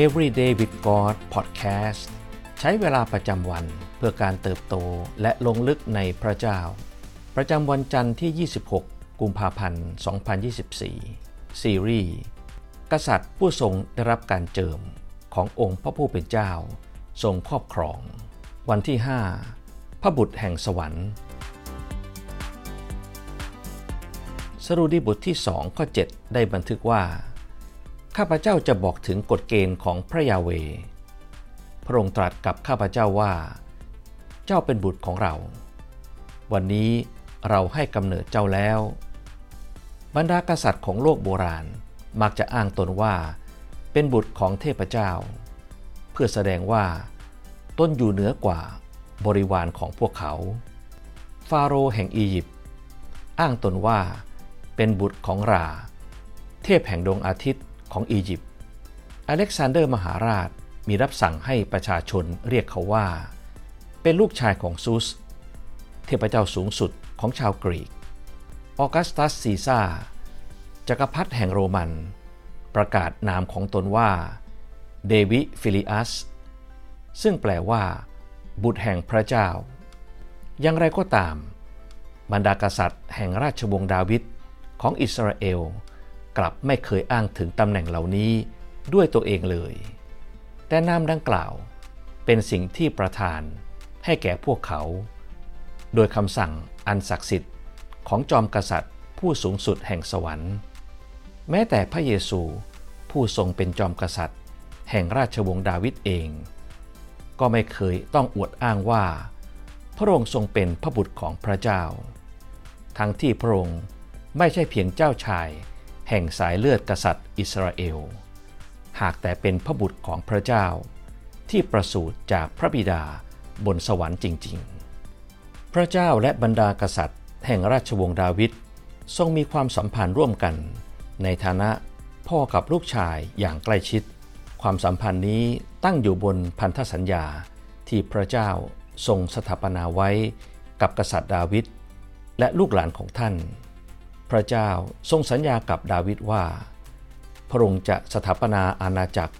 Everyday with God Podcast ใช้เวลาประจำวันเพื่อการเติบโตและลงลึกในพระเจ้า ประจำวันจันทร์ที่ 26 กุมภาพันธ์ 2024 ซีรีส์ กษัตริย์ผู้ทรงได้รับการเจิมขององค์พระผู้เป็นเจ้า ทรงครอบครอง วันที่ 5 พระบุตรแห่งสวรรค์ สรุดีบทที่ 2 ข้อ 7 ได้บันทึกว่า ข้าพเจ้าจะบอกถึงกฎเกณฑ์ของพระยาเว พระองค์ตรัสกับข้าพเจ้าว่า เจ้าเป็นบุตรของเรา วันนี้เราให้กำเนิดเจ้าแล้ว บรรดากษัตริย์ของโลกโบราณมักจะอ้างตนว่าเป็นบุตรของเทพเจ้า เพื่อแสดงว่าต้นอยู่เหนือกว่าบริวารของพวกเขา ฟาโรห์แห่งอียิปต์ อ้างตนว่าเป็นบุตรของรา เทพแห่งดวงอาทิตย์ ของอียิปต์อเล็กซานเดอร์มหาราชมีรับสั่งให้ประชาชนเรียกเขาว่า เป็นลูกชายของซูส เทพเจ้าสูงสุดของชาวกรีก ออกัสตัสซีซ่าจักรพรรดิแห่งโรมัน ประกาศนามของตนว่า Divi filius ซึ่งแปลว่า บุตรแห่งพระเจ้า อย่างไรก็ตาม บรรดากษัตริย์แห่งราชวงศ์ดาวิดของอิสราเอล กลับไม่เคยอ้างถึงตำแหน่งเหล่านี้ด้วยตัวเองเลย แต่นามดังกล่าวเป็นสิ่งที่ประทานให้แก่พวกเขา โดยคำสั่งอันศักดิ์สิทธิ์ของจอมกษัตริย์ ผู้สูงสุดแห่งสวรรค์ แม้แต่พระเยซูผู้ทรงเป็นจอมกษัตริย์ แห่งราชวงศ์ดาวิดเอง ก็ไม่เคยต้องอวดอ้างว่า พระองค์ทรงเป็นพระบุตรของพระเจ้า ทั้งที่พระองค์ไม่ใช่เพียงเจ้าชาย แห่งสายเลือดกษัตริย์อิสราเอล หากแต่เป็นพระบุตรของพระเจ้า ที่ประสูติจากพระบิดาบนสวรรค์จริง ๆ พระเจ้าและบรรดากษัตริย์ แห่งราชวงศ์ดาวิดทรงมีความสัมพันธ์ร่วมกัน ในฐานะพ่อกับลูกชายอย่างใกล้ชิด ความสัมพันธ์นี้ตั้งอยู่บนพันธสัญญาที่พระเจ้าทรงสถาปนาไว้กับกษัตริย์ดาวิดและลูกหลานของท่าน พระเจ้าทรงสัญญากับดาวิดว่า พระองค์จะสถาปนาอาณาจักร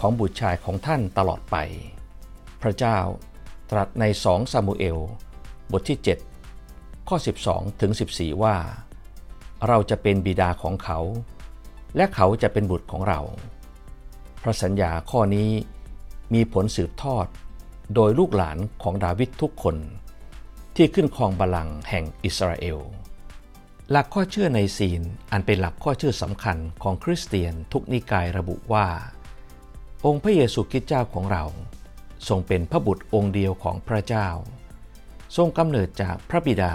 ของบุตรชายของท่านตลอดไป พระเจ้าตรัสในสองซามูเอล บทที่ 7 ข้อ 12 ถึง 14 ว่า เราจะเป็นบิดาของเขา และเขาจะเป็นบุตรของเรา พระสัญญาข้อนี้มีผลสืบทอดโดยลูกหลานของดาวิดทุกคน ที่ขึ้นครองบัลลังก์แห่งอิสราเอล หลักข้อเชื่อในซีนอันเป็นหลักข้อเชื่อสำคัญของคริสเตียนทุกนิกายระบุว่า องค์พระเยซูคริสต์เจ้าของเรา ทรงเป็นพระบุตรองค์เดียวของพระเจ้า ทรงกำเนิดจากพระบิดา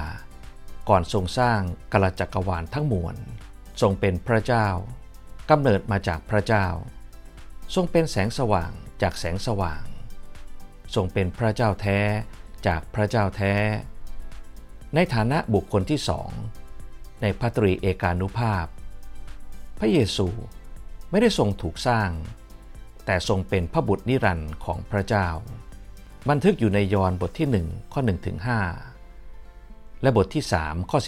ก่อนทรงสร้างกลจักรวาลทั้งมวล ทรงเป็นพระเจ้ากำเนิดมาจากพระเจ้า ทรงเป็นแสงสว่างจากแสงสว่าง ทรงเป็นพระเจ้าแท้จากพระเจ้าแท้ ในฐานะบุคคลที่สอง ในพระตรีเอกานุภาพ พระเยซูไม่ได้ทรงถูกสร้าง แต่ทรงเป็นพระบุตรนิรันดร์ของพระเจ้า บันทึกอยู่ในยอห์นบทที่ 1 ข้อ1ถึง5และบทที่ 3 ข้อ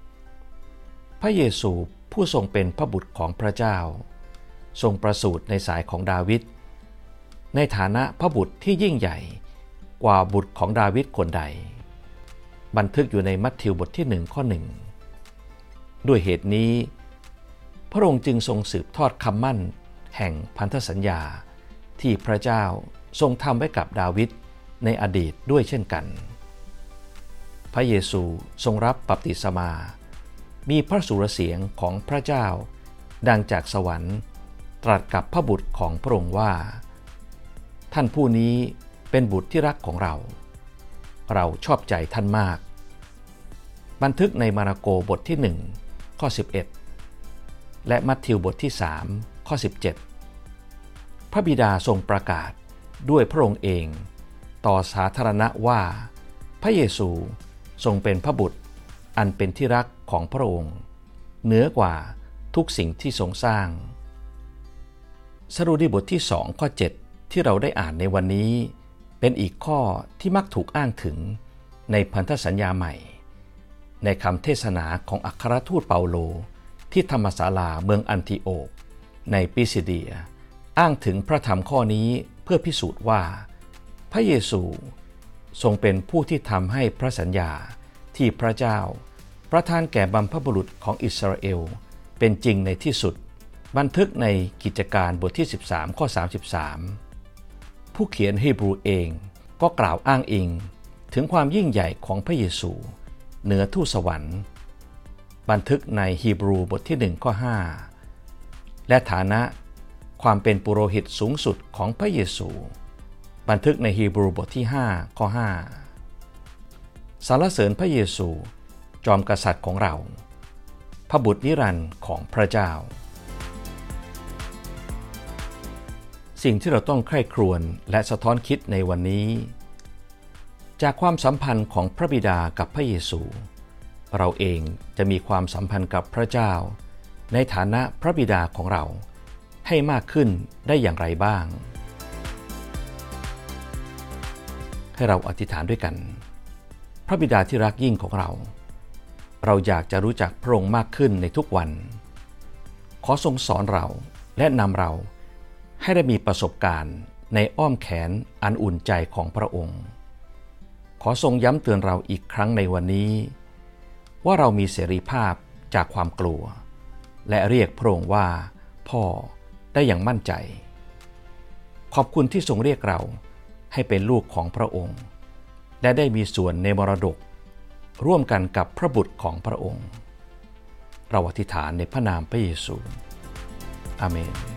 16 พระเยซูผู้ทรงเป็นพระบุตรของพระเจ้า ทรงประสูติในสายของดาวิดในฐานะพระบุตรที่ยิ่งใหญ่กว่าบุตรของดาวิดคนใด บันทึกอยู่ในมัทธิวบทที่หนึ่งข้อหนึ่ง ด้วยเหตุนี้ พระองค์จึงทรงสืบทอดคำมั่น แห่งพันธสัญญา ที่พระเจ้าทรงทำไว้กับดาวิดในอดีตด้วยเช่นกัน พระเยซูทรงรับบัพติศมา มีพระสุรเสียงของพระเจ้า ดังจากสวรรค์ตรัสกับพระบุตรของพระองค์ว่า ท่านผู้นี้เป็นบุตรที่รักของเรา เราชอบใจท่านมาก บันทึกในมาระโกบทที่1 ข้อ 11 และมัทธิวบทที่ 3 ข้อ 17 พระบิดาทรงประกาศด้วยพระองค์เอง ต่อสาธารณะว่า พระเยซูทรงเป็นพระบุตรอันเป็นที่รักของพระองค์ เหนือกว่าทุกสิ่งที่ทรงสร้าง สรุดีบทที่2ข้อ 7 ที่เราได้อ่านในวันนี้ เป็นอีกข้อที่มักถูกอ้างถึงในพันธสัญญาใหม่ ในคำเทศนาของอัครทูตเปาโล ที่ธรรมศาลาเมืองอันติโอกในปิซิเดีย อ้างถึงพระธรรมข้อนี้เพื่อพิสูจน์ว่า พระเยซูทรงเป็นผู้ที่ทำให้พระสัญญาที่พระเจ้า ประทานแก่บัมพบุรุษของอิสราเอล เป็นจริงในที่สุด บันทึกในกิจการบทที่ 13 ข้อ 33 ผู้เขียนฮีบรูเองก็กล่าวอ้างอิงถึงความยิ่งใหญ่ของพระเยซู เหนือทูตสวรรค์ บันทึกในฮีบรูบทที่1ข้อ5และฐานะความเป็นปุโรหิตสูงสุดของพระเยซู บันทึกในฮีบรูบทที่5ข้อ5สรรเสริญพระเยซู จอมกษัตริย์ของเรา พระบุตรนิรันดร์ของพระเจ้า สิ่งที่เราต้องใคร่ครวญและสะท้อนคิดในวันนี้ จากความสัมพันธ์ของพระบิดากับพระเยซู เราเองจะมีความสัมพันธ์กับพระเจ้า ในฐานะพระบิดาของเรา ให้มากขึ้นได้อย่างไรบ้าง ให้เราอธิษฐานด้วยกัน พระบิดาที่รักยิ่งของเรา เราอยากจะรู้จักพระองค์มากขึ้นในทุกวัน ขอทรงสอนเราและนำเราให้ได้มีประสบการณ์ในอ้อมแขนอันอุ่นใจของพระองค์ ขอทรงย้ำเตือนเราอีกครั้งในวันนี้ ว่าเรามีเสรีภาพจากความกลัว และเรียกพระองค์ว่าพ่อได้อย่างมั่นใจ ขอบคุณที่ทรงเรียกเราให้เป็นลูกของพระองค์ และได้มีส่วนในมรดก ร่วมกันกับพระบุตรของพระองค์ เราอธิษฐานในพระนามพระเยซู อาเมน